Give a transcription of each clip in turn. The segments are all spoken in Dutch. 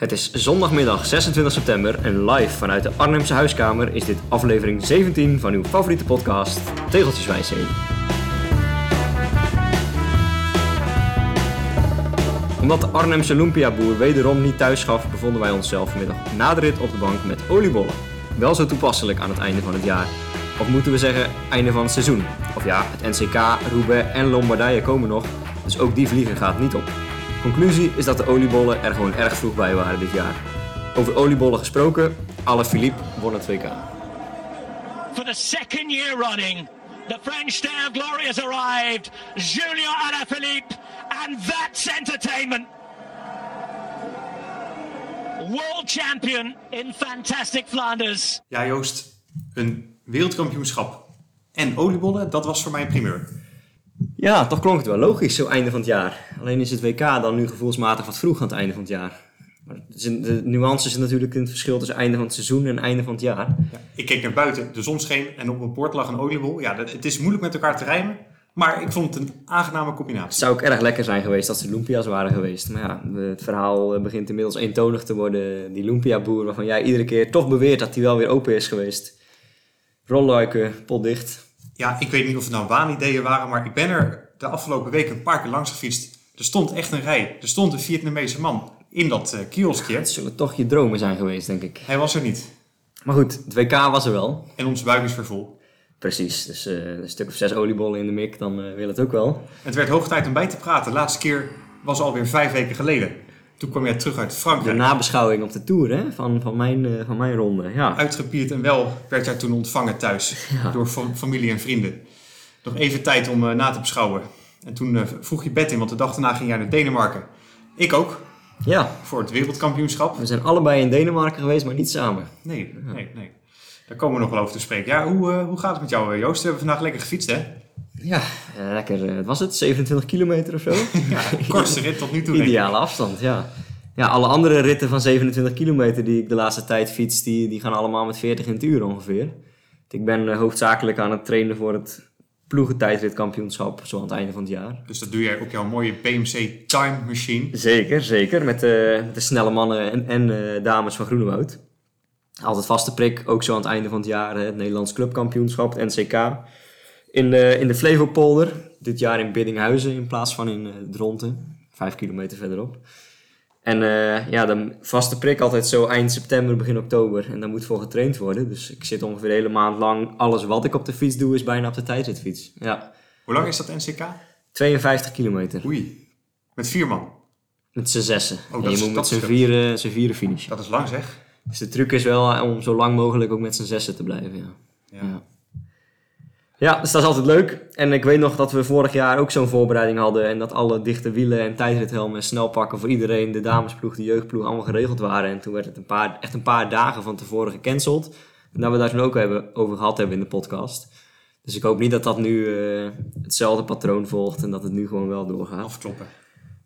Het is zondagmiddag 26 september en live vanuit de Arnhemse huiskamer is dit aflevering 17 van uw favoriete podcast Tegeltjeswijsheid. Omdat de Arnhemse Lumpia-boer wederom niet thuis gaf, bevonden wij onszelf vanmiddag na de rit op de bank met oliebollen. Wel zo toepasselijk aan het einde van het jaar. Of moeten we zeggen, einde van het seizoen. Of ja, het NCK, Roubaix en Lombardije komen nog, dus ook die vliegen gaat niet op. Conclusie is dat de oliebollen er gewoon erg vroeg bij waren dit jaar. Over oliebollen gesproken, Philippe won het WK. For the second year running, the French Day of Glory has arrived. Julien Alaphilippe, and that's entertainment. World champion in fantastic Flanders. Ja, Joost, een wereldkampioenschap en oliebollen, dat was voor mij een primeur. Ja, toch klonk het wel logisch, zo einde van het jaar. Alleen is het WK dan nu gevoelsmatig wat vroeg aan het einde van het jaar. Maar de nuance is natuurlijk in het verschil tussen einde van het seizoen en einde van het jaar. Ja, ik keek naar buiten, de zon scheen en op mijn bord lag een oliebol. Ja, het is moeilijk met elkaar te rijmen. Maar ik vond het een aangename combinatie. Het zou ook erg lekker zijn geweest als de Lumpia's waren geweest. Maar ja, het verhaal eh, begint inmiddels eentonig te worden. Die Lumpia-boer waarvan jij iedere keer toch beweert dat hij wel weer open is geweest. Rolluiken, potdicht. Ja, ik weet niet of het nou waanideeën waren, maar ik ben er de afgelopen week een paar keer langs gefietst. Er stond echt een rij. Er stond een Vietnamese man in dat uh, kioskje. Het zullen toch je dromen zijn geweest, denk ik. Hij was er niet. Maar goed, het WK was er wel. En onze buik is weer vol. Precies, dus uh, een stuk of zes oliebollen in de mik, dan uh, wil het ook wel. Het werd hoog tijd om bij te praten. De laatste keer was alweer vijf weken geleden. Toen kwam jij terug uit Frankrijk. De nabeschouwing op de Tour hè? Van, van, mijn, uh, van mijn ronde, ja. Uitgepierd en wel werd jij toen ontvangen thuis ja. door familie en vrienden. Nog even tijd om na te beschouwen. En toen vroeg je bed in, want de dag daarna ging jij naar Denemarken. Ik ook. Ja. Voor het wereldkampioenschap. We zijn allebei in Denemarken geweest, maar niet samen. Nee, nee, nee. Daar komen we nog wel over te spreken. Ja, hoe, uh, hoe gaat het met jou, Joost? We hebben vandaag lekker gefietst, hè? Ja, uh, lekker. Uh, was het? 27 kilometer of zo? ja, kortste rit tot nu toe. Ideale afstand, ja. Ja, alle andere ritten van 27 kilometer die ik de laatste tijd fiets, die, die gaan allemaal met 40 in het uur ongeveer. Ik ben hoofdzakelijk aan het trainen voor het ploegentijdritkampioenschap, zo aan het einde van het jaar. Dus dat doe jij op jouw mooie BMC Time Machine? Zeker, zeker. Met de, de snelle mannen en, en dames van Groenewoud. Altijd vaste prik, ook zo aan het einde van het jaar, het Nederlands clubkampioenschap, het NCK. In de, in de Flevopolder, dit jaar in Biddinghuizen in plaats van in uh, Dronten, vijf kilometer verderop. En uh, ja, de vaste prik altijd zo eind september, begin oktober. En daar moet voor getraind worden. Dus ik zit ongeveer de hele maand lang. Alles wat ik op de fiets doe, is bijna op de tijdritfiets. Ja. Hoe lang is dat NCK? 52 kilometer. Oei. Met vier man? Met z'n zessen. Oh, en je moet met z'n vieren, vieren finishen. Dat is lang zeg. Dus de truc is wel om zo lang mogelijk ook met z'n zessen te blijven. Ja. Ja. ja. Ja. dus dat is altijd leuk. En ik weet nog dat we vorig jaar ook zo'n voorbereiding hadden. En dat alle dichte wielen en tijdrithelmen en snelpakken voor iedereen, de damesploeg, de jeugdploeg, allemaal geregeld waren. En toen werd het een paar, echt een paar dagen van tevoren gecanceld. En dat we daar toen ook hebben, over gehad hebben in de podcast. Dus ik hoop niet dat dat nu uh, hetzelfde patroon volgt en dat het nu gewoon wel doorgaat. Afkloppen.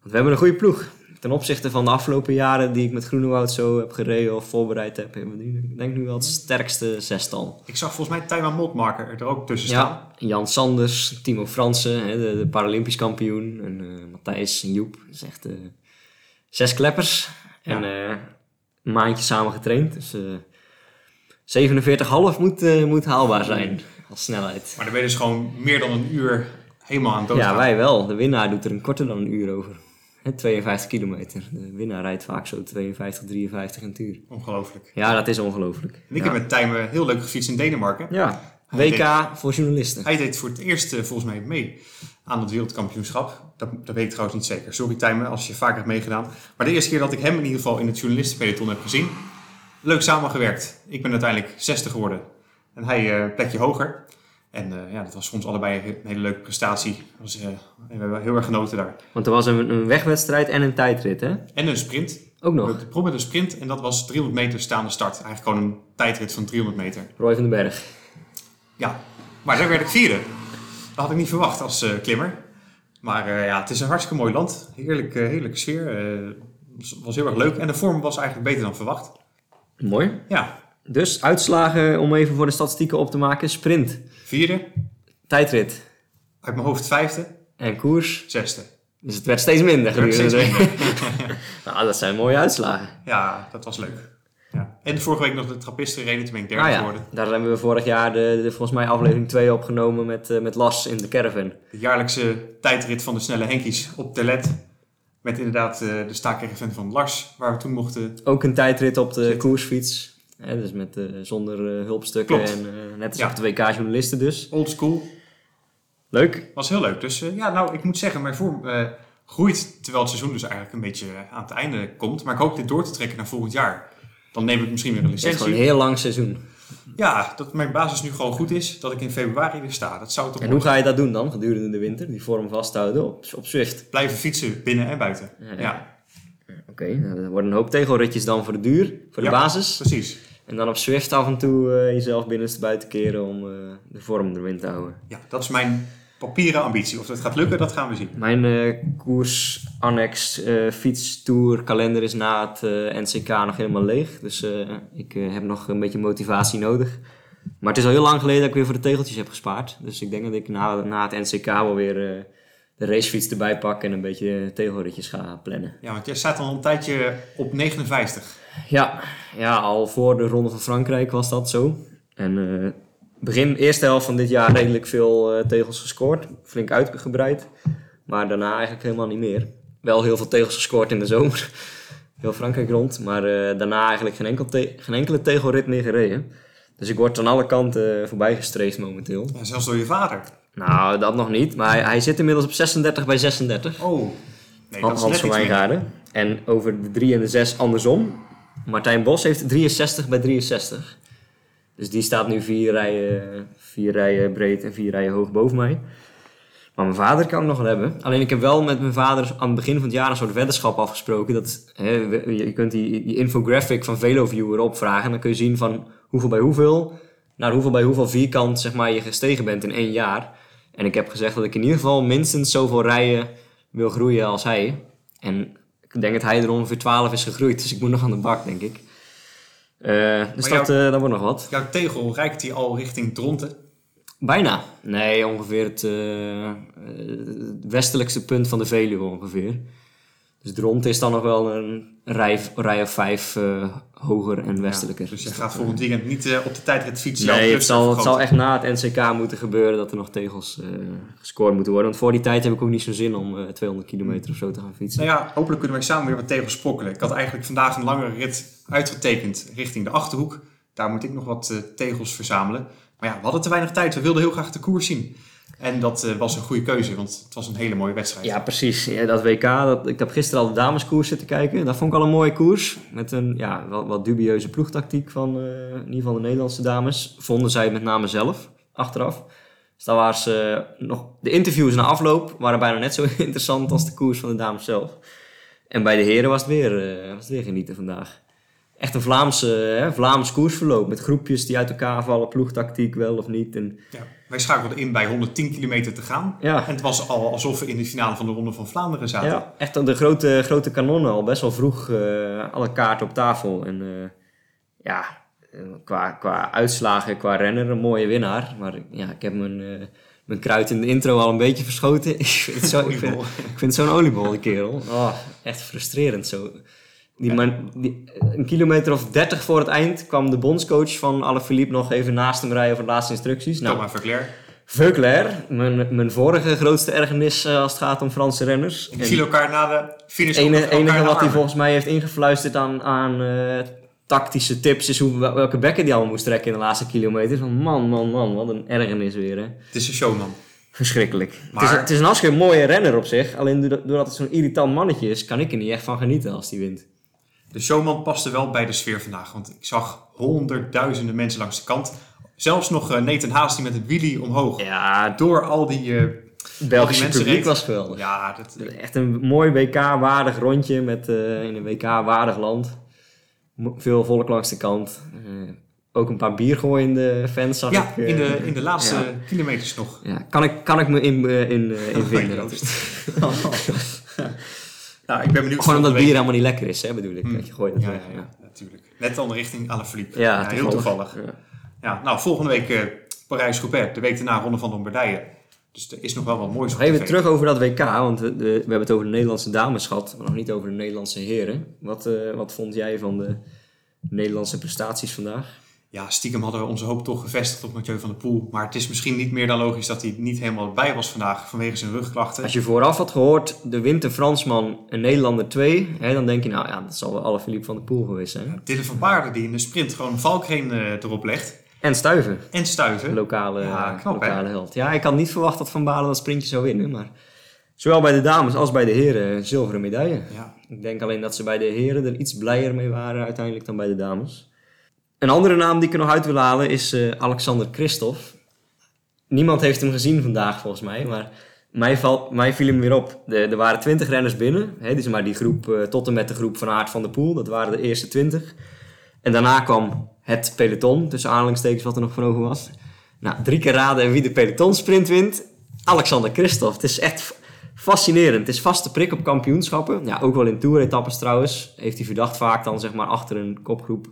Want we hebben een goede ploeg ten opzichte van de afgelopen jaren die ik met Groenewoud zo heb gereden of voorbereid heb, hebben we ik denk nu wel het sterkste zestal. Ik zag volgens mij Tijma Motmarker er ook tussen staan. Ja, Jan Sanders, Timo Fransen, de, de Paralympisch kampioen, en uh, Matthijs en Joep. Dat is echt uh, zes kleppers. Ja. En uh, een maandje samen getraind. Dus 47,5 moet, moet haalbaar zijn als snelheid. Maar dan ben je dus gewoon meer dan een uur helemaal aan het dood. Ja, wij wel. De winnaar doet er een korter dan een uur over. 52 kilometer. De winnaar rijdt vaak zo 52, 53 in het uur. Ongelooflijk. Ja, dat is ongelooflijk. En ik ja. heb met Tijmen heel leuk gefietst in Denemarken. Ja, hij WK deed, voor journalisten. Hij deed voor het eerst uh, volgens mij mee aan het wereldkampioenschap. Dat, dat weet ik trouwens niet zeker. Sorry Tijmen als je vaker hebt meegedaan. Maar de eerste keer dat ik hem in ieder geval in het journalistenpeloton heb gezien. Leuk samengewerkt. Ik ben uiteindelijk 60 geworden. En hij uh, een plekje hoger. En uh, ja, dat was voor ons allebei een hele leuke prestatie. Uh, we hebben heel erg genoten daar. Want er was een, een, wegwedstrijd en een tijdrit, hè? En een sprint. Ook nog? We probeerden een sprint en dat was 300 meter staande start. Eigenlijk gewoon een tijdrit van 300 meter. Roy van den Berg. Ja, maar daar werd ik vierde. Dat had ik niet verwacht als uh, klimmer. Maar ja, het is een hartstikke mooi land. Heerlijk, heerlijke sfeer. was, was heel erg leuk. En de vorm was eigenlijk beter dan verwacht. Mooi. Ja. Dus uitslagen om even voor de statistieken op te maken. Sprint. Vierde. Tijdrit. Uit mijn hoofd vijfde. En koers. Zesde. Dus het werd steeds minder werd gedurende steeds de- nou, dat zijn mooie uitslagen. Ja, dat was leuk. Ja. En vorige week nog de trappisten reden, toen ben ik derde Ah ja, geworden. daar hebben we vorig jaar de, de, volgens mij aflevering 2 opgenomen met, eh, met Las in de caravan. De jaarlijkse tijdrit van de snelle Henkies op Telet. Met inderdaad eh, de staakerven van Lars, waar we toen mochten. Ook een tijdrit op de koersfiets. Hè, dus met, eh, zonder eh, hulpstukken Klopt. en eh, net als Ja. op de WK-journalisten dus. Old school. Leuk. Was heel leuk. Dus ja, nou, ik moet zeggen, mijn vorm groeit terwijl het seizoen dus eigenlijk een beetje aan het einde komt. Maar ik hoop dit door te trekken naar volgend jaar. Dan neem ik misschien weer een Het is gewoon licentie. een heel lang seizoen. Ja, dat mijn basis nu gewoon goed is. Dat ik in februari weer sta. Dat zou toch En hoe ga je dat doen dan gedurende de winter? Die vorm vasthouden op, op Zwift? blijven fietsen binnen en buiten. Ja, Ja, ja. Oké, nou, er worden een hoop tegelritjes dan voor de duur, voor de Ja. basis. precies. En dan op Zwift af en toe eh, jezelf binnenste buiten keren om eh, de vorm erin te houden. Ja, dat is mijn papieren ambitie. Of dat gaat lukken, dat gaan we zien. Mijn eh, koers, annex, eh fietstour, kalender is na het NCK nog helemaal leeg. Dus ik heb nog een beetje motivatie nodig. Maar het is al heel lang geleden dat ik weer voor de tegeltjes heb gespaard. Dus ik denk dat ik na, na het NCK wel weer de racefiets erbij pak en een beetje tegelritjes ga plannen. Ja, want jij staat al een tijdje op 59. Ja, ja, al voor de Ronde van Frankrijk was dat zo. En eh, begin eerste helft van dit jaar redelijk veel eh, tegels gescoord. Flink uitgebreid. Maar daarna eigenlijk helemaal niet meer. Wel heel veel tegels gescoord in de zomer. Heel Frankrijk rond. Maar eh, daarna eigenlijk geen, enkel te- geen enkele tegelrit meer gereden. Dus ik word aan alle kanten voorbij gestreefd momenteel. Ja, zelfs door je vader. Nou, dat nog niet. Maar hij, hij zit inmiddels op 36 bij 36. Oh, nee, dat Hans is Hans van. Wijngaarden. En over de 3 en de 6 andersom. Martijn Bos heeft 63 bij 63. Dus die staat nu vier rijen, vier rijen breed en vier rijen hoog boven mij. Maar mijn vader kan ik nog wel hebben. Alleen ik heb wel met mijn vader aan het begin van het jaar een soort weddenschap afgesproken. Dat, hè, je kunt die, die infographic van VeloViewer opvragen. En dan kun je zien van hoeveel bij hoeveel. Naar hoeveel bij hoeveel vierkant zeg maar, je gestegen bent in één jaar. En ik heb gezegd dat ik in ieder geval minstens zoveel rijen wil groeien als hij. En ik denk dat hij er ongeveer 12 is gegroeid. Dus ik moet nog aan de bak, denk ik. Eh, dus eh, dat wordt nog wat. Jouw tegel reikt die al richting Dronten. Bijna. Nee, ongeveer het, eh, het westelijkste punt van de Veluwe ongeveer. Dus Dront is dan nog wel een rij, rij of vijf eh, hoger en westelijker. Dus je dat, gaat eh, volgend weekend niet eh, op de tijdrit fietsen. Nee, het zal, het zal echt na het NCK moeten gebeuren dat er nog tegels eh, gescoord moeten worden. Want voor die tijd heb ik ook niet zo'n zin om eh, 200 kilometer of zo te gaan fietsen. Nou ja, hopelijk kunnen wij samen weer wat tegels sprokkelen. Ik had eigenlijk vandaag een langere rit uitgetekend richting de Achterhoek. Daar moet ik nog wat eh, tegels verzamelen. Maar ja, we hadden te weinig tijd. We wilden heel graag de koers zien. En dat eh, was een goede keuze, want het was een hele mooie wedstrijd. Ja, precies. Ja, dat WK, dat, ik heb gisteren al de dameskoers zitten kijken. Dat vond ik al een mooie koers. Met een ja, wat, wat dubieuze ploegtactiek van eh, in ieder geval de Nederlandse dames. Vonden zij met name zelf, achteraf. Dus daar waren ze nog... De interviews na afloop waren bijna net zo interessant als de koers van de dames zelf. En bij de heren was het weer, eh, was het weer genieten vandaag. Echt een Vlaamse, hè, Vlaams koersverloop. Met groepjes die uit elkaar vallen. Ploegtactiek wel of niet. En, Ja, wij schakelden in bij 110 kilometer te gaan. ja, En het was al alsof we in de finale van de Ronde van Vlaanderen zaten. Ja, echt de grote, grote kanonnen al best wel vroeg eh, alle kaarten op tafel. En eh, ja, eh, qua, qua uitslagen, qua renner, een mooie winnaar. Maar ja, ik heb mijn, eh, mijn kruid in de intro al een beetje verschoten. ik vind het zo, ik vind, Oliebol. ik vind het zo'n oliebol, die kerel. Oh, echt frustrerend zo. Die man, die, een kilometer of 30 voor het eind kwam de bondscoach van Alaphilippe nog even naast hem rijden voor de laatste instructies. Nou, Thomas Verclair. Veuclair, mijn, mijn vorige grootste ergernis eh, als het gaat om Franse renners. Die En- vielen elkaar na de finish het enige, enige wat hij volgens mij heeft ingefluisterd aan, aan eh, tactische tips is hoe, wel- welke bekken die allemaal moest trekken in de laatste kilometer. Van man, man, man, wat een ergernis weer. Hè. Het is een showman. Verschrikkelijk. Het, is, Maar- het is een hartstikke mooie renner op zich. Alleen doordat doordat het zo'n irritant mannetje is, kan ik er niet echt van genieten als hij wint. De showman paste wel bij de sfeer vandaag. Want ik zag honderdduizenden mensen langs de kant. Zelfs nog eh, Nathan Haas die met een wheelie omhoog. Ja, het Door al die... eh, Belgische mensen publiek reed. was geweldig. ja, dat, Echt een mooi WK-waardig rondje met, eh, in een WK-waardig land. Veel volk langs de kant. Eh, ook een paar biergooiende fans zag ja ik. eh, in, de, in de laatste ja. kilometers nog. Ja, kan ik, kan ik me in, in, in vinden. nou, ik ben benieuwd. Gewoon omdat bier helemaal niet lekker is, hè, bedoel ik. Hmm. Dat je gooit het Ja, weg. ja, ja, natuurlijk. Net dan richting Alaphilippe. Ja, heel toevallig. Ja. Ja, nou, volgende week eh Parijs-Roubaix. De week daarna Ronde van Lombardije. Dus er is nog wel wat moois Nog even terug over dat WK, want we, de- we hebben het over de Nederlandse dames gehad, maar nog niet over de Nederlandse heren. Wat, eh, wat vond jij van de Nederlandse prestaties vandaag? Ja, stiekem hadden we onze hoop toch gevestigd op Mathieu van der Poel. Maar het is misschien niet meer dan logisch dat hij niet helemaal bij was vandaag vanwege zijn rugklachten. Als je vooraf had gehoord, de wint een Fransman, een Nederlander 2, hè, dan denk je, nou ja, dat zal wel alle Philippe van der Poel geweest zijn. Dylan van Baarden die in de sprint gewoon een valkreen eh, erop legt. En Stuiven, En stuiven. lokale, Ja, knap, hè? lokale held. Ja, ik had niet verwacht dat Van Balen dat sprintje zou winnen, maar zowel bij de dames als bij de heren een zilveren medaille. Ja. Ik denk alleen dat ze bij de heren er iets blijer mee waren uiteindelijk dan bij de dames. Een andere naam die ik er nog uit wil halen is eh, Alexander Christophe. Niemand heeft hem gezien vandaag volgens mij, maar mij, mij viel hem weer op. Er waren 20 renners binnen, hè, dus maar die groep eh, tot en met de groep van Aert van der Poel, dat waren de eerste 20. En daarna kwam het peloton, tussen aanhalingstekens wat er nog van was. Nou, drie keer raden en wie de pelotonsprint wint. Alexander Christophe. Het is echt fascinerend. Het is vaste prik op kampioenschappen. Ja, ook wel in toeretappes trouwens. Heeft hij verdacht vaak dan zeg maar achter een kopgroep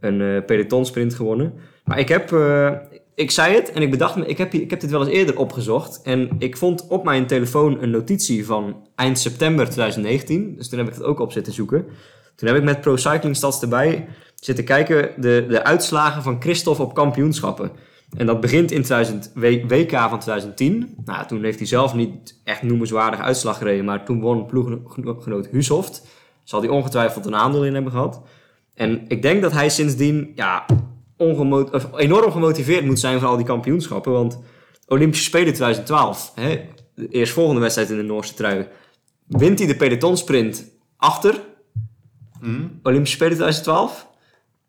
een eh, pelotonsprint gewonnen. Maar ik heb, eh, ik zei het en ik bedacht me, ik heb, ik heb dit wel eens eerder opgezocht. En ik vond op mijn telefoon een notitie van eind september 2019. Dus toen heb ik het ook op zitten zoeken. Toen heb ik met Pro Cycling Stats erbij zitten kijken de, de uitslagen van Christophe op kampioenschappen. En dat begint in 2000, W- WK van 2010. Nou, toen heeft hij zelf niet echt noemenswaardige uitslag gereden, maar toen won ploeggenoot Husoft. Zal hij ongetwijfeld een aandeel in hebben gehad. En ik denk dat hij sindsdien ja, of enorm gemotiveerd moet zijn voor al die kampioenschappen. Want Olympische Spelen 2012, hè, de eerstvolgende wedstrijd in de Noorse trui, wint hij de pelotonsprint achter Hm? Olympische Spelen 2012,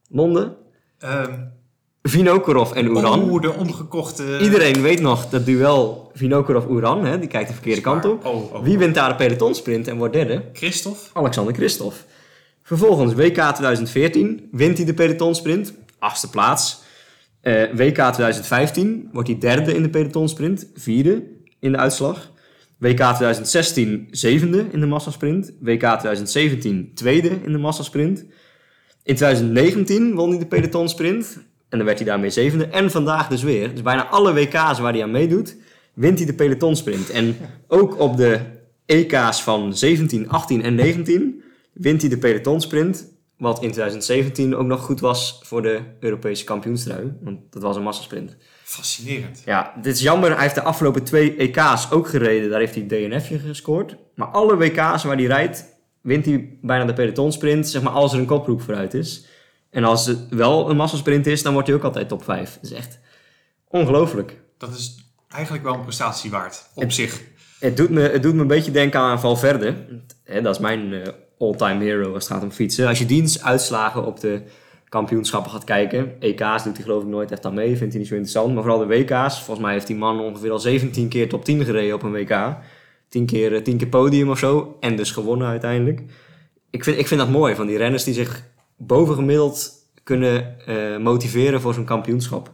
Londen, Ehm, Vinokurov en Uran. Oeh, de omgekochte... Iedereen weet nog dat duel Vinokurov-Uran, hè, die kijkt de verkeerde kant op. Oh, oh, Wie wint daar de pelotonsprint en wordt derde? Christophe? Alexander Christophe. Vervolgens WK 2014 wint hij de pelotonsprint, achtste plaats. Eh, WK 2015 wordt hij derde in de pelotonsprint, vierde in de uitslag. WK 2016 zevende in de massasprint. WK 2017 tweede in de massasprint. In 2019 won hij de pelotonsprint en dan werd hij daarmee zevende. En vandaag dus weer. Dus bijna alle WK's waar hij aan meedoet, wint hij de pelotonsprint. En ook op de EK's van 17, 18 en 19 wint hij de pelotonsprint. Wat in 2017 ook nog goed was voor de Europese kampioenstrui. Want dat was een massasprint. Fascinerend. Ja, dit is jammer. Hij heeft de afgelopen twee EK's ook gereden. Daar heeft hij DNF'je gescoord. Maar alle WK's waar hij rijdt, wint hij bijna de pelotonsprint. Zeg maar als er een kopgroep vooruit is. En als het wel een massasprint is, dan wordt hij ook altijd top 5. Dat is echt ongelooflijk. Dat is eigenlijk wel een prestatie waard. Op zich. Het doet, me, het doet me een beetje denken aan Valverde. Dat is mijn eh, all-time hero als het gaat om fietsen. Als je diens uitslagen op de kampioenschappen gaat kijken. EK's doet hij geloof ik nooit echt aan mee. Vindt hij niet zo interessant. Maar vooral de WK's. Volgens mij heeft die man ongeveer al 17 keer top 10 gereden op een WK. 10 keer, eh, 10 keer podium of zo. En dus gewonnen uiteindelijk. Ik vind, ik vind dat mooi. Van die renners die zich bovengemiddeld kunnen eh, motiveren voor zo'n kampioenschap.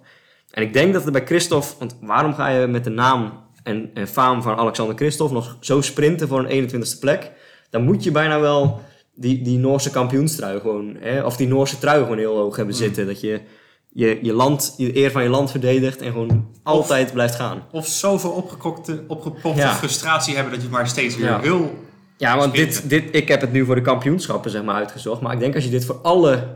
En ik denk dat het bij Christophe... Want waarom ga je met de naam en, en faam van Alexander Christophe nog zo sprinten voor een 21ste plek? Dan moet je bijna wel die, die Noorse kampioenstrui gewoon... Hè, of die Noorse trui gewoon heel hoog hebben zitten. Dat je je, je land, je eer van je land verdedigt en gewoon altijd blijft gaan. Of zoveel opgekokte, opgepopte Ja. frustratie hebben dat je maar steeds weer Ja. heel... Ja, want Sprinten. dit, dit, ik heb het nu voor de kampioenschappen zeg maar, uitgezocht. Maar ik denk als je dit voor alle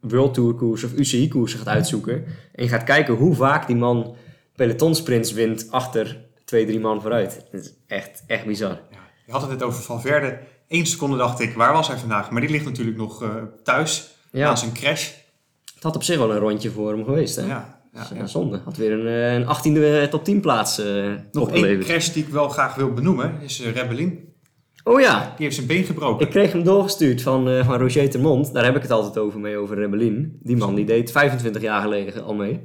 World Tour koersen of UCI koersen gaat uitzoeken. En je gaat kijken hoe vaak die man pelotonsprints wint achter twee, drie man vooruit. Dat is echt, echt bizar. Ja, je had het net over Valverde. Eén seconde dacht ik, waar was hij vandaag? Maar die ligt natuurlijk nog eh, thuis. Ja. Na zijn crash. Het had op zich wel een rondje voor hem geweest. Hè? Ja, ja, Dus, ja. ja, zonde. Had weer een, eh, een 18e top 10 plaats eh Nog één crash die ik wel graag wil benoemen is uh, Rebellin. Oh ja, Die heeft zijn been gebroken. ik kreeg hem doorgestuurd van, eh, van Roger Termont. Daar heb ik het altijd over mee, over Rebellin. Die man die deed 25 jaar geleden al mee.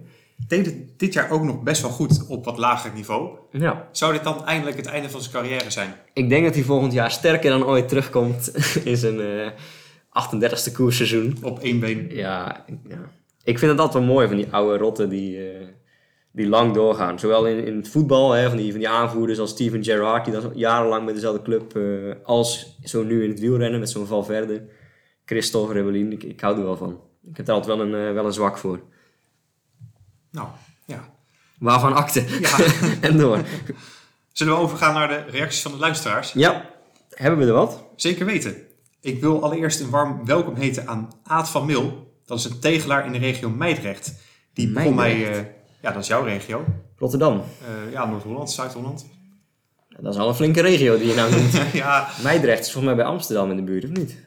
Deed het dit jaar ook nog best wel goed op wat lager niveau. Ja. Zou dit dan eindelijk het einde van zijn carrière zijn? Ik denk dat hij volgend jaar sterker dan ooit terugkomt in zijn eh 38e koersseizoen. Op één been. Ja, ja, ik vind het altijd wel mooi van die oude rotten die, eh, die lang doorgaan. Zowel in, in het voetbal, hè, van, die, van die aanvoerders als Steven Gerrard, die dan jarenlang met dezelfde club, eh, als zo nu in het wielrennen met zo'n Valverde, Christophe Rebellin. Ik, ik hou er wel van. Ik heb er altijd wel een, eh, wel een zwak voor. Nou, ja. Waarvan akte. Ja. en door. Zullen we overgaan naar de reacties van de luisteraars? Ja, hebben we er wat? Zeker weten. Ik wil allereerst een warm welkom heten aan Aad van Mil. Dat is een tegelaar in de regio Meidrecht. Die begon mij... Eh, ja, dat is jouw regio. Rotterdam. Eh, ja, Noord-Holland, Zuid-Holland. Dat is al een flinke regio die je nou noemt. ja, Meidrecht is volgens mij bij Amsterdam in de buurt, of niet?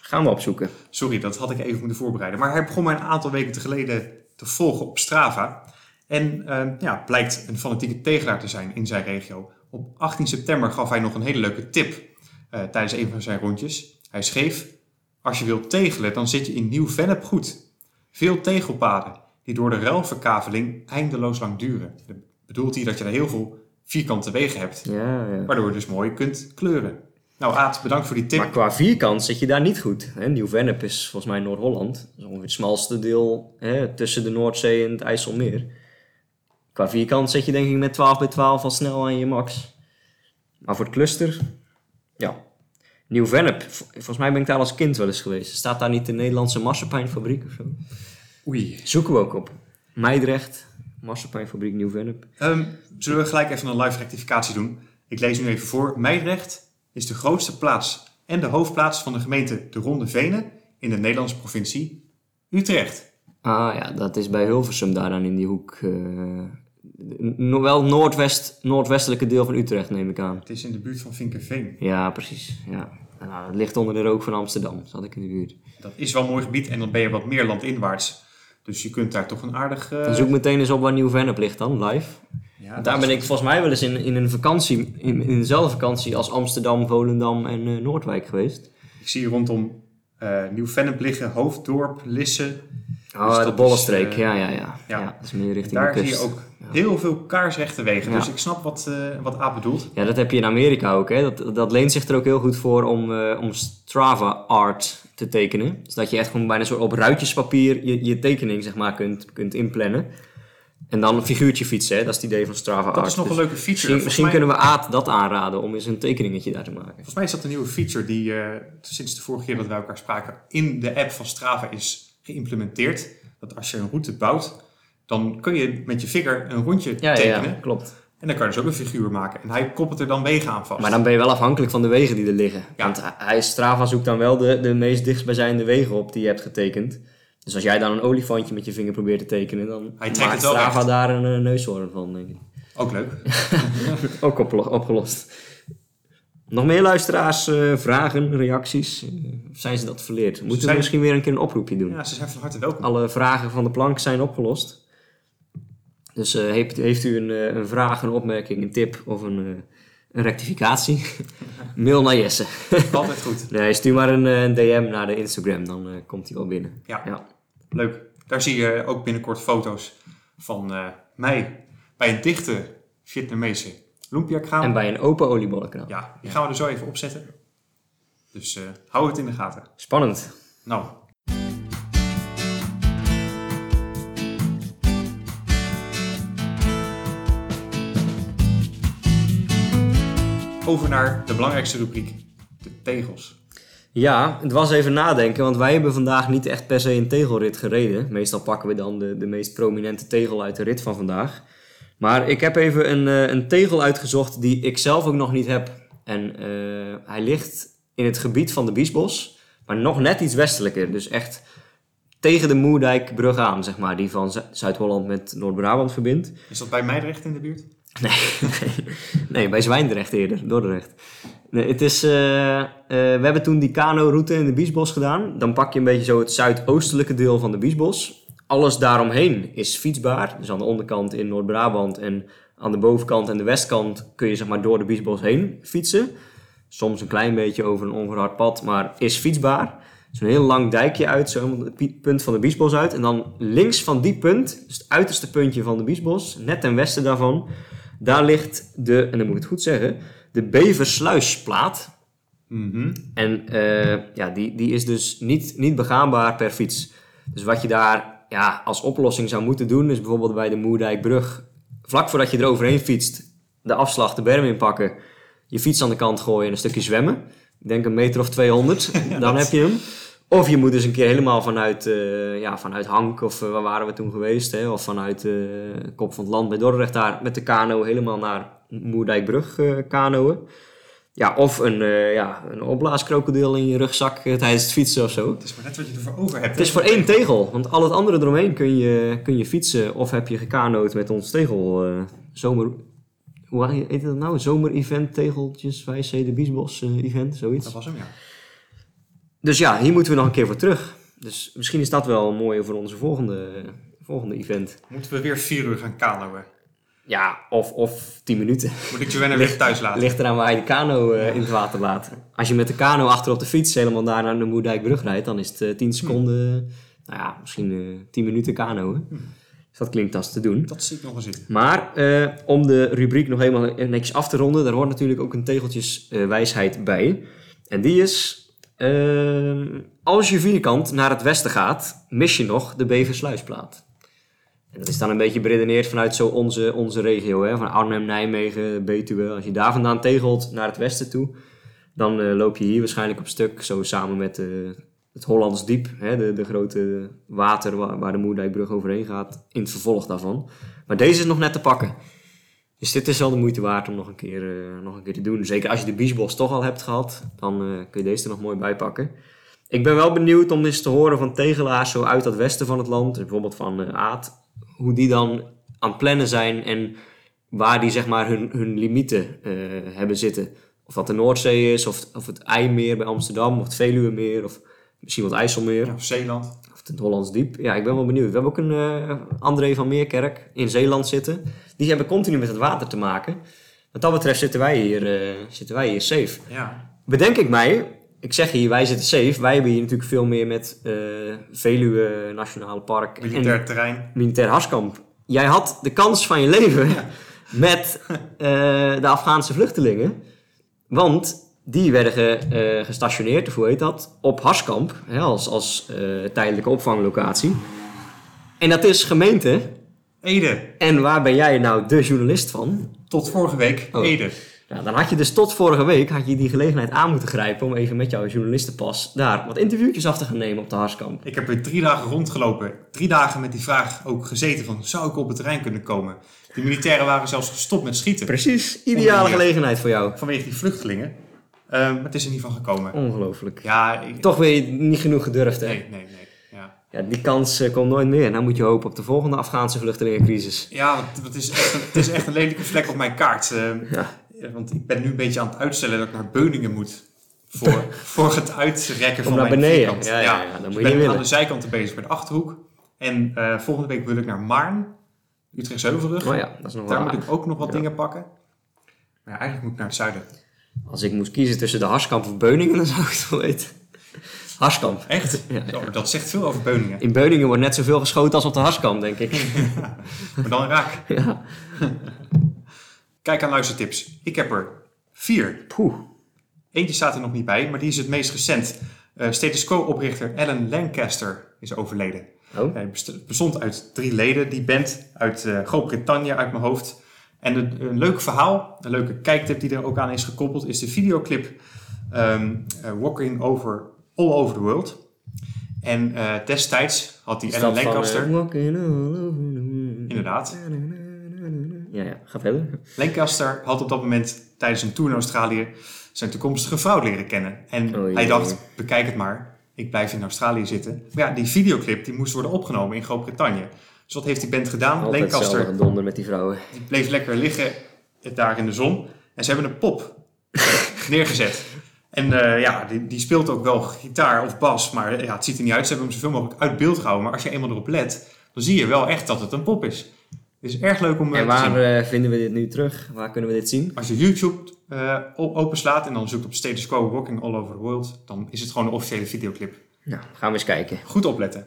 Gaan we opzoeken. sorry, dat had ik even moeten voorbereiden. Maar hij begon mij een aantal weken te geleden te volgen op Strava. En eh, ja, blijkt een fanatieke tegelaar te zijn in zijn regio. Op 18 september gaf hij nog een hele leuke tip eh, tijdens een van zijn rondjes. Hij schreef, als je wilt tegelen, dan zit je in Nieuw-Vennep goed. Veel tegelpaden die door de ruilverkaveling eindeloos lang duren. Dat bedoelt hij dat je er heel veel vierkante wegen hebt, Ja, ja. waardoor je dus mooi kunt kleuren. Nou Aad, bedankt voor die tip. Maar qua vierkant zit je daar niet goed. Nieuw-Vennep is volgens mij Noord-Holland. Dat is ongeveer het smalste deel hè, tussen de Noordzee en het IJsselmeer. Qua vierkant zit je denk ik met 12 bij 12 al snel aan je max. Maar voor het cluster, ja. Nieuw-Vennep, volgens mij ben ik daar als kind wel eens geweest. Staat daar niet de Nederlandse marsepein of zo? Oei. Zoeken we ook op. Meidrecht, marsepein Nieuw-Vennep. Ehm, zullen we gelijk even een live rectificatie doen? Ik lees nu even voor. Meidrecht is de grootste plaats en de hoofdplaats van de gemeente De Ronde Venen in de Nederlandse provincie Utrecht. Ah ja, dat is bij Hilversum daar dan in die hoek. eh, no- wel noordwest, noordwestelijke deel van Utrecht neem ik aan. Het is in de buurt van Vinkenveen. Ja, precies. Ja. Nou, het ligt onder de rook van Amsterdam, zat ik in de buurt. Dat is wel een mooi gebied en dan ben je wat meer landinwaarts. Dus je kunt daar toch een aardig... eh, Dan zoek meteen eens op waar Nieuw-Vennep ligt dan, live. Ja, Want daar ben ik volgens mij wel eens in, in een vakantie, in, in dezelfde vakantie als Amsterdam, Volendam en eh, Noordwijk geweest. Ik zie rondom eh Nieuw-Vennep liggen, Hoofddorp, Lisse. Oh, Dus de dat Bollenstreek, is, eh, ja, ja, ja, ja. ja. Dat is meer richting Daar de zie kust. je ook heel veel kaarsrechte wegen. Dus ik snap wat, wat Aap bedoelt. Ja, dat heb je in Amerika ook. Hè? Dat, dat leent zich er ook heel goed voor om, om Strava art te tekenen. Dus dat je echt gewoon bijna zo op ruitjespapier je, je tekening zeg maar, kunt, kunt inplannen. En dan een figuurtje fietsen, hè? dat is het idee van Strava Dat art. is nog een leuke feature. Misschien, Volgens misschien mij- kunnen we Aad dat aanraden om eens een tekeningetje daar te maken. Volgens mij is dat een nieuwe feature die eh, sinds de vorige keer dat wij elkaar spraken in de app van Strava is geïmplementeerd. Dat als je een route bouwt, dan kun je met je vinger een rondje Ja, ja, tekenen. ja, klopt. En dan kan je dus ook een figuur maken. En hij koppelt er dan wegen aan vast. Maar dan ben je wel afhankelijk van de wegen die er liggen. Ja. Want hij, Strava zoekt dan wel de, de meest dichtstbijzijnde wegen op die je hebt getekend. Dus als jij dan een olifantje met je vinger probeert te tekenen, dan Hij trekt maakt Strava daar een eh, neushoorn van, denk ik. Ook leuk. Ook opgelost. Nog meer luisteraars, eh, vragen, reacties? Eh, of zijn ze dat verleerd? Moeten zijn- we misschien weer een keer een oproepje doen? Ja, ze zijn van harte welkom. Alle vragen van de plank zijn opgelost. Dus heeft, heeft u een, een vraag, een opmerking, een tip of een, een rectificatie? Mail naar Jesse. Altijd goed. Nee, stuur maar een, eh, een DM naar de Instagram, dan eh, komt hij wel binnen. Ja. Ja. Leuk. Daar zie je ook binnenkort foto's van eh, mij bij een dichte Vietnamese lumpia-kraam. En bij een open oliebollenkanaal. Ja, die gaan we er zo even opzetten. Dus hou het in de gaten. Spannend. Nou. Over naar de belangrijkste rubriek, de tegels. Ja, het was even nadenken, want wij hebben vandaag niet echt per se een tegelrit gereden. Meestal pakken we dan de, de meest prominente tegel uit de rit van vandaag. Maar ik heb even een, eh, een tegel uitgezocht die ik zelf ook nog niet heb. En eh, hij ligt in het gebied van de Biesbos, maar nog net iets westelijker. Dus echt tegen de Moerdijkbrug aan, zeg maar, die van Zu- Zuid-Holland met Noord-Brabant verbindt. Is dat bij Meidrecht in de buurt? Nee, nee, bij Zwijndrecht eerder, Dordrecht. Nee, het is, eh, eh, we hebben toen die kano-route in de Biesbos gedaan. Dan pak je een beetje zo het zuidoostelijke deel van de Biesbos. Alles daaromheen is fietsbaar. Dus aan de onderkant in Noord-Brabant en aan de bovenkant en de westkant kun je zeg maar door de Biesbos heen fietsen. Soms een klein beetje over een onverhard pad, maar is fietsbaar. Zo'n heel lang dijkje uit, zo het pi- punt van de Biesbos uit. En dan links van die punt, dus het uiterste puntje van de Biesbos, net ten westen daarvan, daar ligt de, en dan moet ik het goed zeggen, de Beversluisplaat. Mhm. En eh, ja, die, die is dus niet, niet begaanbaar per fiets. Dus wat je daar ja, als oplossing zou moeten doen, is bijvoorbeeld bij de Moerdijkbrug, vlak voordat je er overheen fietst, de afslag de berm inpakken, je fiets aan de kant gooien en een stukje zwemmen. Ik denk een meter of 200, dan heb je hem. Of je moet dus een keer helemaal vanuit, eh, ja, vanuit Hank, of eh, waar waren we toen geweest, hè? of vanuit eh, Kop van het Land bij Dordrecht daar met de kano helemaal naar Moerdijkbrug kanoën. Ja, of een, ja, een opblaaskrokodil in je rugzak tijdens het fietsen of zo. Het is maar net wat je ervoor over hebt. Het is voor één tegel, want al het andere eromheen kun je, kun je fietsen of heb je gekanoot met ons tegel zomer... Hoe heet dat nou? Zomer-event, tegeltjes, wij de Biesbos eh, event, zoiets. Dat was hem, ja. Dus ja, hier moeten we nog een keer voor terug. Dus misschien is dat wel mooi voor onze volgende, volgende event. Moeten we weer vier uur gaan kanoën? Ja, of, of 10 minuten. Moet ik Joanna weer thuis laten? Ligt eraan waar je de kano eh, in het water laat. Als je met de kano achter op de fiets helemaal daar naar de Moerdijkbrug rijdt, dan is het eh, 10 seconden, nou ja, misschien eh 10 minuten kanoën. Dus dat klinkt als te doen. Dat zie ik nog wel zitten. Maar om de rubriek nog helemaal netjes af te ronden, daar hoort natuurlijk ook een tegeltjeswijsheid wijsheid bij. En die is, eh, als je vierkant naar het westen gaat, mis je nog de Beversluisplaat. En dat is dan een beetje beredeneerd vanuit zo onze, onze regio, hè? van Arnhem, Nijmegen, Betuwe. Als je daar vandaan tegelt naar het westen toe, dan eh, loop je hier waarschijnlijk op stuk, zo samen met eh, het Hollands Diep, hè? De, de grote water waar, waar de Moerdijkbrug overheen gaat, in het vervolg daarvan. Maar deze is nog net te pakken. Dus dit is wel de moeite waard om nog een keer, eh, nog een keer te doen. Zeker als je de Biesbos toch al hebt gehad, dan eh, kun je deze er nog mooi bij pakken. Ik ben wel benieuwd om eens te horen van tegelaars zo uit dat westen van het land, bijvoorbeeld van eh Aad, hoe die dan aan het plannen zijn en waar die zeg maar hun, hun limieten hebben zitten. Of dat de Noordzee is, of, of het IJmeer bij Amsterdam, of het Veluwemeer, of misschien wat IJsselmeer. Of Zeeland. Het Hollands Diep. Ja, ik ben wel benieuwd. We hebben ook een eh, André van Meerkerk in Zeeland zitten. Die hebben continu met het water te maken. Wat dat betreft zitten wij hier, eh, zitten wij hier safe. Ja. Bedenk ik mij, ik zeg hier, wij zitten safe. Wij hebben hier natuurlijk veel meer met eh, Veluwe Nationale Park Militair en terrein. Militair Harskamp. Jij had de kans van je leven met de Afghaanse vluchtelingen. Want die werden ge- eh, gestationeerd, of hoe heet dat, op Harskamp. Hè, als als eh, tijdelijke opvanglocatie. En dat is gemeente. Ede. En waar ben jij nou de journalist van? Tot vorige week. Oh. Ede. Ja, dan had je dus tot vorige week had je die gelegenheid aan moeten grijpen om even met jouw journalistenpas daar wat interviewtjes af te gaan nemen op de Harskamp. Ik heb er drie dagen rondgelopen. Drie dagen met die vraag ook gezeten van, zou ik op het terrein kunnen komen? Die militairen waren zelfs gestopt met schieten. Precies, ideale Ongeveer. gelegenheid voor jou. Vanwege die vluchtelingen. Ehm, maar het is er niet van gekomen. Ongelooflijk. Ja, ik, Toch weer niet genoeg gedurfd, hè? Nee, nee, nee. Ja, Ja, die kans eh, komt nooit meer. Nou moet je hopen op de volgende Afghaanse vluchtelingencrisis. ja want het, is echt een, het is echt een lelijke vlek op mijn kaart. Ehm, Ja. Want ik ben nu een beetje aan het uitstellen dat ik naar Beuningen moet. Voor, voor het uitrekken van naar mijn beneden. Ja, ja, ja, dan Dus moet je ik ben niet aan de zijkanten bezig bij de Achterhoek. En eh, volgende week wil ik naar Maarn. Utrecht Zeuvelrug. Oh ja, dat is nog wel Daar moet aardig. ik ook nog wat dingen pakken. Maar ja, eigenlijk moet ik naar het zuiden. Als ik moest kiezen tussen de Harskamp of Beuningen, dan zou ik het wel weten. Harskamp. Echt? Ja, ja. Dat zegt veel over Beuningen. In Beuningen wordt net zoveel geschoten als op de Harskamp, denk ik. Maar dan raak. ja. Kijk aan luistertips. Ik heb er vier. Poeh. Eentje staat er nog niet bij, maar die is het meest recent. Eh status quo-oprichter Alan Lancaster is overleden. Oh. Hij best- bestond uit drie leden. Die band uit eh, Groot-Brittannië uit mijn hoofd. En een, een leuk verhaal, een leuke kijktip die er ook aan is gekoppeld, is de videoclip ehm, eh, Walking Over All Over the World. En eh, destijds had die van, Lancaster, eh, inderdaad, Ja, ja, ga verder. Lancaster had op dat moment tijdens een tour in Australië zijn toekomstige vrouw leren kennen. En Oh, hij dacht, bekijk het maar, ik blijf in Australië zitten. Maar ja, die videoclip die moest worden opgenomen in Groot-Brittannië. Dus wat heeft die band gedaan? Altijd Lancaster gedonder met die vrouwen. die bleef lekker liggen daar in de zon. En ze hebben een pop neergezet. En eh, ja, die, die speelt ook wel gitaar of bas, maar ja, het ziet er niet uit. Ze hebben hem zoveel mogelijk uit beeld gehouden. Maar als je eenmaal erop let, dan zie je wel echt dat het een pop is. Het is erg leuk om eh, En te zien. waar eh, vinden we dit nu terug? Waar kunnen we dit zien? Als je YouTube eh, o- openslaat en dan zoekt op Status Quo Walking All Over the World, dan is het gewoon een officiële videoclip. Nou, gaan we eens kijken. Goed opletten.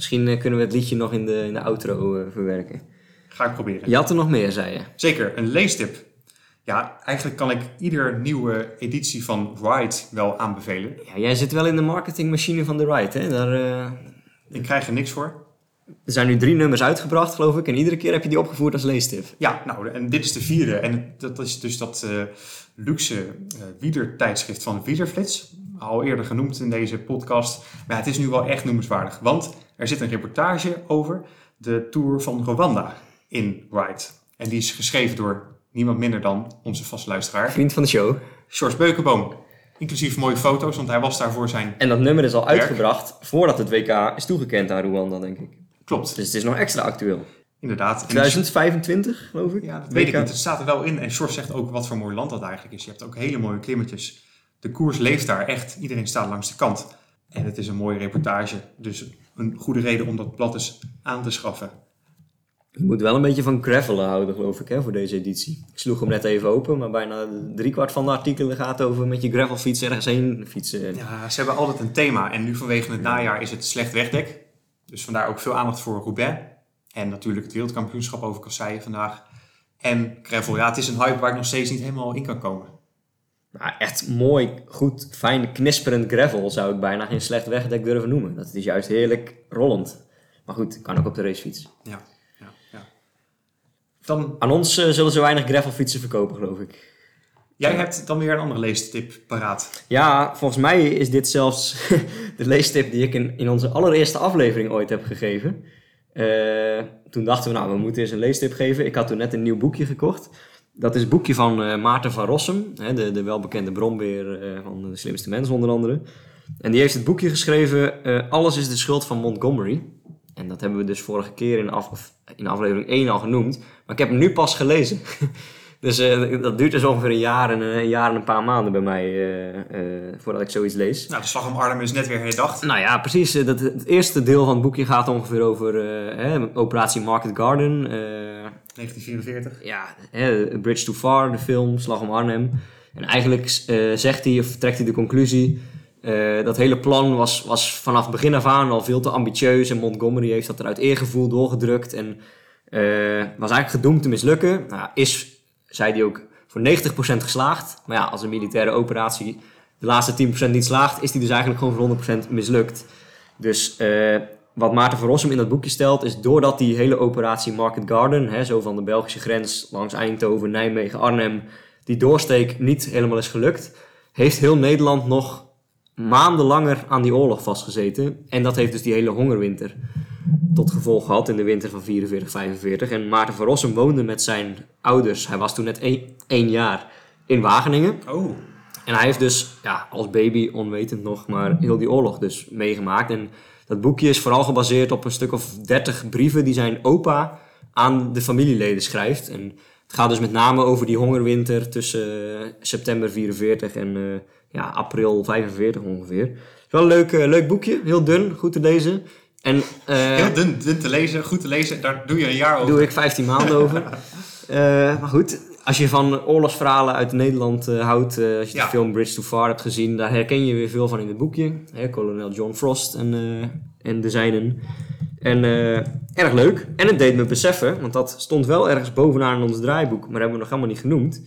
Misschien eh, kunnen we het liedje nog in de, in de outro eh, verwerken. Ga ik proberen. Je had er nog meer, zei je. Zeker, een leestip. Ja, eigenlijk kan ik ieder nieuwe editie van Ride wel aanbevelen. Ja, jij zit wel in de marketingmachine van The Ride, hè? Daar, eh, Ik krijg er niks voor. er zijn nu drie nummers uitgebracht, geloof ik. En iedere keer heb je die opgevoerd als leestip. Ja, nou, en dit is de vierde. En dat is dus dat luxe uh, wielertijdschrift van Wielerflits. Al eerder genoemd in deze podcast. Maar het is nu wel echt noemenswaardig. Want er zit een reportage over de Tour van Rwanda in Ride. En die is geschreven door niemand minder dan onze vaste luisteraar. Vriend van de show. George Beukenboom. Inclusief mooie foto's, want hij was daar voor zijn... En dat nummer is al Werk. uitgebracht voordat het WK is toegekend aan Rwanda, denk ik. Klopt, Dus het is nog extra actueel. inderdaad. En 2025, geloof ik. Ja, dat weet ik niet. Het staat er wel in. En George zegt ook wat voor mooi land dat eigenlijk is. Je hebt ook hele mooie klimmetjes. De koers leeft daar echt. Iedereen staat langs de kant. En het is een mooie reportage. Dus een goede reden om dat blad eens aan te schaffen. Je moet wel een beetje van gravelen houden, geloof ik, hè, voor deze editie. Ik sloeg hem net even open, maar bijna driekwart van de artikelen gaat over met je gravelfiets ergens heen fietsen. Ja, ze hebben altijd een thema. En nu vanwege het najaar is het slecht wegdek. Dus vandaar ook veel aandacht voor Roubaix. En natuurlijk het wereldkampioenschap over kasseien vandaag. En gravel. Ja, het is een hype waar ik nog steeds niet helemaal in kan komen. Nou, echt mooi, goed, fijn, knisperend gravel zou ik bijna geen slecht wegdek durven noemen. Dat is juist heerlijk rollend. Maar goed, kan ook op de racefiets. Ja, ja, ja. Dan Aan ons eh, zullen ze weinig gravelfietsen verkopen, geloof ik. Jij hebt dan weer een andere leestip paraat. Ja, volgens mij is dit zelfs de leestip die ik in, in onze allereerste aflevering ooit heb gegeven. Eh, toen dachten we, nou, we moeten eens een leestip geven. Ik had toen net een nieuw boekje gekocht. Dat is het boekje van eh, Maarten van Rossum, hè, de, de welbekende brombeer eh, van de slimste mens onder andere. En die heeft het boekje geschreven, eh, Alles is de schuld van Montgomery. En dat hebben we dus vorige keer in, af, in aflevering 1 al genoemd. Maar ik heb hem nu pas gelezen. dus dat duurt dus ongeveer een jaar en, een jaar en een paar maanden bij mij voordat ik zoiets lees. Nou, de slag om Arnhem is net weer herdacht. Nou ja, precies. Dat, het eerste deel van het boekje gaat ongeveer over hè, Operatie Market Garden. Eh, 1944. ja, hè, Bridge Too Far, de film, Slag om Arnhem. En eigenlijk eh, zegt hij, of trekt hij de conclusie... eh, dat hele plan was, was vanaf begin af aan al veel te ambitieus. En Montgomery heeft dat er uit eergevoel doorgedrukt. En eh, was eigenlijk gedoemd te mislukken. Nou, is, zei hij ook, voor 90% geslaagd. Maar ja, als een militaire operatie de laatste 10% niet slaagt... is die dus eigenlijk gewoon voor 100% mislukt. Dus wat Maarten van Rossum in dat boekje stelt, is doordat die hele operatie Market Garden, hè, zo van de Belgische grens langs Eindhoven, Nijmegen, Arnhem, die doorsteek niet helemaal is gelukt, heeft heel Nederland nog maanden langer aan die oorlog vastgezeten. En dat heeft dus die hele hongerwinter tot gevolg gehad in de winter van 44, 45. En Maarten van Rossum woonde met zijn ouders, hij was toen net één, één jaar, in Wageningen. Oh, En hij heeft dus, ja, als baby onwetend nog, maar heel die oorlog dus meegemaakt. En dat boekje is vooral gebaseerd op een stuk of dertig brieven die zijn opa aan de familieleden schrijft. En het gaat dus met name over die hongerwinter tussen eh, september 44 en eh, ja, april 45 ongeveer. Het is wel een leuk, eh, leuk boekje, heel dun, goed te lezen. En, heel dun, dun te lezen, goed te lezen. Daar doe je een jaar over. doe ik 15 maanden over. Maar goed, als je van oorlogsverhalen uit Nederland eh, houdt, eh, als je Ja. de film Bridge Too Far hebt gezien, daar herken je weer veel van in het boekje. Hè, kolonel John Frost en, eh, en de zijnen. En erg leuk. En het deed me beseffen, want dat stond wel ergens bovenaan in ons draaiboek, maar hebben we nog helemaal niet genoemd,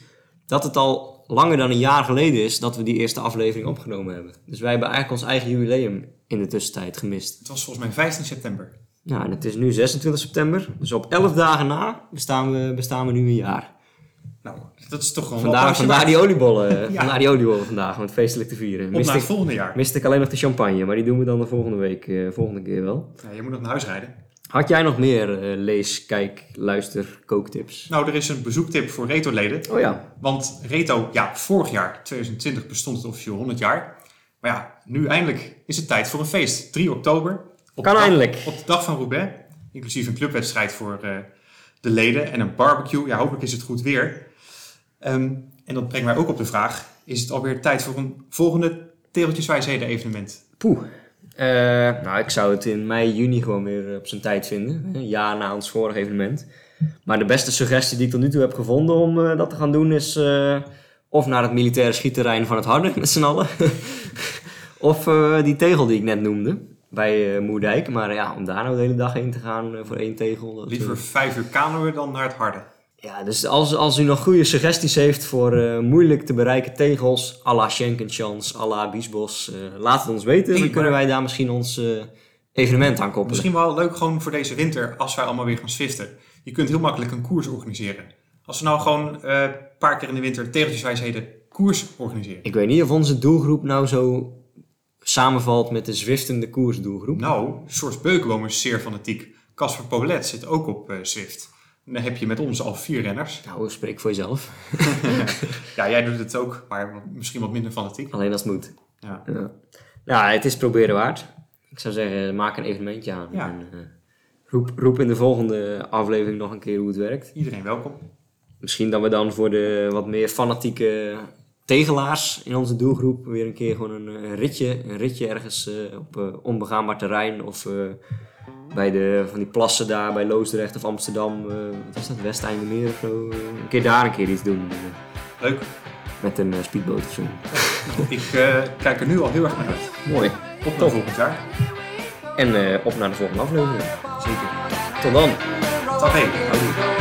dat het al langer dan een jaar geleden is dat we die eerste aflevering opgenomen hebben. Dus wij hebben eigenlijk ons eigen jubileum in de tussentijd gemist. Het was volgens mij 15 september. Ja, en het is nu 26 september. Dus op 11 dagen na bestaan we, bestaan we nu een jaar. Nou, dat is toch gewoon applausje vandaar, die oliebollen, Ja. vandaar die oliebollen vandaag, om het feestelijk te vieren. Op Miste naar het volgende jaar. miste ik alleen nog de champagne, maar die doen we dan de volgende week, eh, volgende keer wel. Ja, je moet nog naar huis rijden. Had jij nog meer eh, lees, kijk, luister, kooktips? Nou, er is een bezoektip voor Reto-leden. Oh ja, Want Reto, ja, vorig jaar, 2020, bestond het officieel 100 jaar. Maar ja, nu eindelijk is het tijd voor een feest. 3 oktober. Op Kan de dag- eindelijk. Op de dag van Roubaix. Inclusief een clubwedstrijd voor eh, de leden en een barbecue. Ja, hopelijk is het goed weer. Ehm, en dat brengt mij ook op de vraag. Is het alweer tijd voor een volgende Tegeltjeswijsheden evenement? poeh. Eh, nou, ik zou het in mei, juni gewoon weer op zijn tijd vinden. Een jaar na ons vorige evenement. Maar de beste suggestie die ik tot nu toe heb gevonden om eh, dat te gaan doen is... eh, of naar het militaire schietterrein van het Harde met z'n allen. of die tegel die ik net noemde. Bij Moerdijk. Maar ja, om daar nou de hele dag heen te gaan voor één tegel. dat, Liever vijf uur kanoën dan naar het harde. Ja, dus als, als u nog goede suggesties heeft voor eh, moeilijk te bereiken tegels, à la Schenkenchance, à la Biesbos, eh, laat het ons weten. Dan kunnen wij daar misschien ons eh, evenement aan koppelen. Misschien wel leuk gewoon voor deze winter als wij allemaal weer gaan swiften. Je kunt heel makkelijk een koers organiseren. Als we nou gewoon een paar keer in de winter tegeltjeswijsheden koers organiseren. Ik weet niet of onze doelgroep nou zo samenvalt met de zwiftende koersdoelgroep. Nou, Source Beukenboom is zeer fanatiek. Casper Paulet zit ook op Zwift. Dan heb je met ons al vier renners. Nou, spreek voor jezelf. Ja, jij doet het ook, maar misschien wat minder fanatiek. Alleen als het moet. Ja. Ja. ja, het is proberen waard. Ik zou zeggen, maak een evenementje aan. Ja. En, eh, roep, roep in de volgende aflevering nog een keer hoe het werkt. Iedereen welkom. Misschien dat we dan voor de wat meer fanatieke tegelaars in onze doelgroep weer een keer gewoon een, eh, een ritje, een ritje ergens eh, op onbegaanbaar terrein of bij de, van die plassen daar bij Loosdrecht of Amsterdam, eh, wat is dat, Westeindemeer of zo, eh, een keer daar een keer iets doen Leuk. met een eh, speedboot of zo. Ik kijk er nu al heel erg naar uit. Mooi. Op naar volgend jaar. En op naar de volgende aflevering. Zeker. Tot dan. Dag heen.